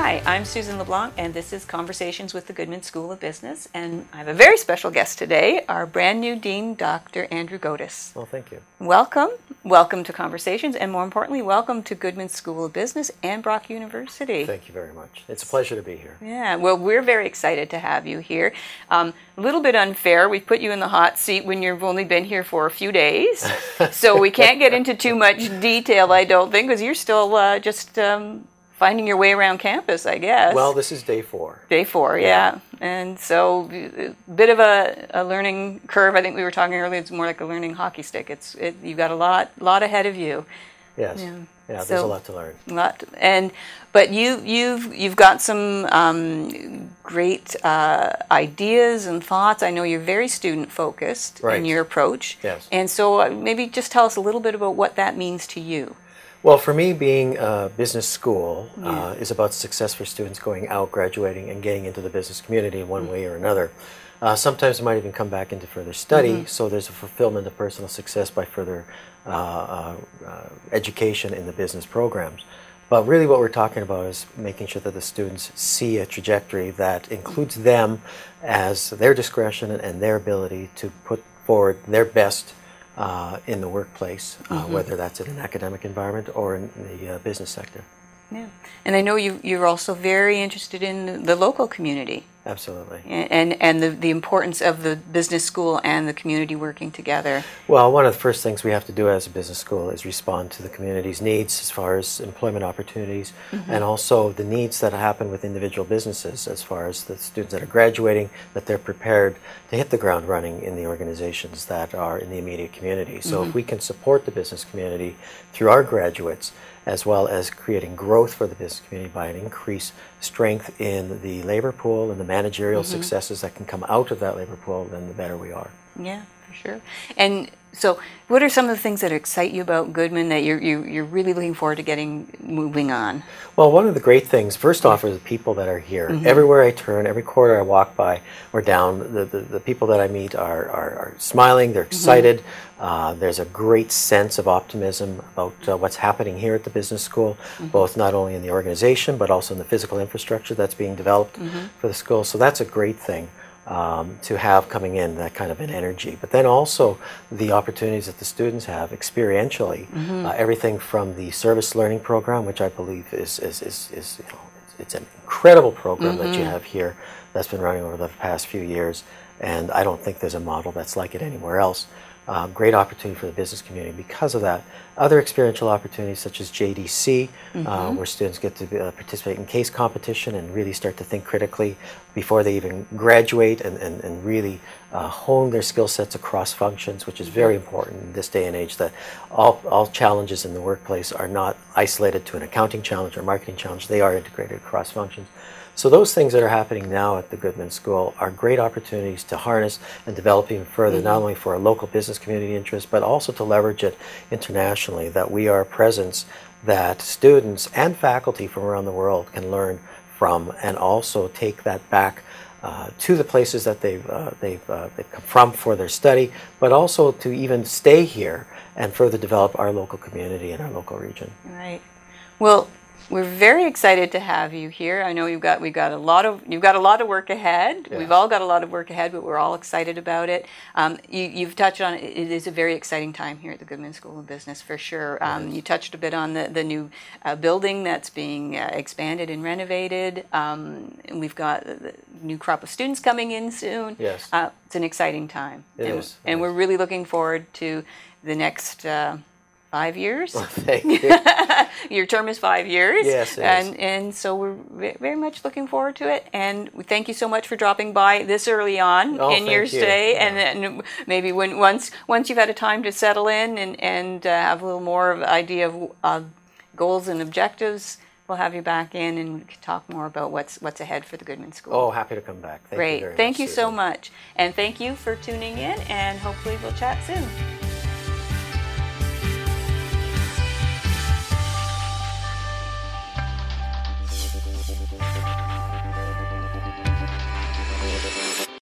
Hi, I'm Susan LeBlanc, and this is Conversations with the Goodman School of Business. And I have a very special guest today, our brand new Dean, Dr. Andrew Gaudes. Well, thank you. Welcome. Welcome to Conversations, and more importantly, welcome to Goodman School of Business and Brock University. Thank you very much. It's a pleasure to be here. Yeah, well, we're very excited to have you here. Um, a little bit unfair, we've put you in the hot seat when you've only been here for a few days. so we can't get into too much detail, I don't think, because you're still uh, just. Um, finding your way around campus, I guess. Well, this is day four. Day four, yeah. yeah. And so, a bit of a, a learning curve. I think we were talking earlier. It's more like a learning hockey stick. It's it, you've got a lot lot ahead of you. Yes. Yeah. Yeah, so, there's a lot to learn. Lot, and but you you've you've got some um, great uh, ideas and thoughts. I know you're very student focused right. in your approach. Yes. And so uh, maybe just tell us a little bit about what that means to you. Well, for me, being a business school yeah. uh, is about success for students going out, graduating, and getting into the business community in one mm-hmm. way or another. Uh, sometimes they might even come back into further study, mm-hmm. so there's a fulfillment of personal success by further uh, uh, uh, education in the business programs. But really, what we're talking about is making sure that the students see a trajectory that includes them as their discretion and their ability to put forward their best uh, in the workplace, uh, mm-hmm. whether that's in an academic environment or in the uh, business sector. Yeah, and I know you, you're also very interested in the local community. Absolutely. And, and the, the importance of the business school and the community working together. Well, one of the first things we have to do as a business school is respond to the community's needs as far as employment opportunities mm-hmm. and also the needs that happen with individual businesses as far as the students that are graduating, that they're prepared to hit the ground running in the organizations that are in the immediate community. So mm-hmm. if we can support the business community through our graduates, as well as creating growth for the business community by an increased strength in the labor pool and the managerial mm-hmm. successes that can come out of that labor pool, then the better we are. Yeah, for sure. And so, what are some of the things that excite you about Goodman that you're, you, are you are really looking forward to getting moving on? Well, one of the great things, first off, are the people that are here. Mm-hmm. Everywhere I turn, every corner I walk by or down, the, the, the people that I meet are, are, are smiling, they're mm-hmm. excited. Mm-hmm. Uh, there's a great sense of optimism about uh, what's happening here at the business school, mm-hmm. both not only in the organization but also in the physical infrastructure that's being developed mm-hmm. for the school. So that's a great thing um, to have coming in that kind of an energy. But then also the opportunities that the students have experientially, mm-hmm. uh, everything from the service learning program, which I believe is, is, is, is you know, it's, it's, an incredible program mm-hmm. that you mm-hmm. have here that's been running over the past few years. And I don't think there's a model that's like it anywhere else. Uh, great opportunity for the business community because of that. Other experiential opportunities such as JDC, uh, mm-hmm. uh, where students get to uh, participate in case competition and really start to think critically before they even graduate and, and, and really uh, hone their skill sets across functions, which is very important in this day and age that all, all challenges in the workplace are not isolated to an accounting challenge or marketing challenge, they are integrated across functions. So those things that are happening now at the Goodman School are great opportunities to harness and develop even further, mm-hmm. not only for our local business community interest, but also to leverage it internationally, that we are a presence that students and faculty from around the world can learn from and also take that back uh, to the places that they've, uh, they've, uh, they've come from for their study, but also to even stay here and further develop our local community and our local region. Right. Well, we're very excited to have you here. I know you've got we've got a lot of you've got a lot of work ahead. We've all got a lot of work ahead, but we're all excited about it. Um, you, have touched on it. It is a very exciting time here at the Goodman School of Business for sure. Um, you touched a bit on the the new uh, building that's being uh, expanded and renovated. Um, and we've got the new crop of students coming in soon. Yes, uh, it's an exciting time. It and, is. and we're really looking forward to the next uh, five years. Well, thank you. Your term is five years. Yes, and is. and so we're very much looking forward to it. And thank you so much for dropping by this early on oh, in your you. stay. Yeah. And then maybe when once once you've had a time to settle in and and uh, have a little more of an idea of uh, goals and objectives. We'll have you back in and we can talk more about what's what's ahead for the Goodman School. Oh, happy to come back. Thank Great. You thank much, you Susan. so much. And thank you for tuning in and hopefully we'll chat soon.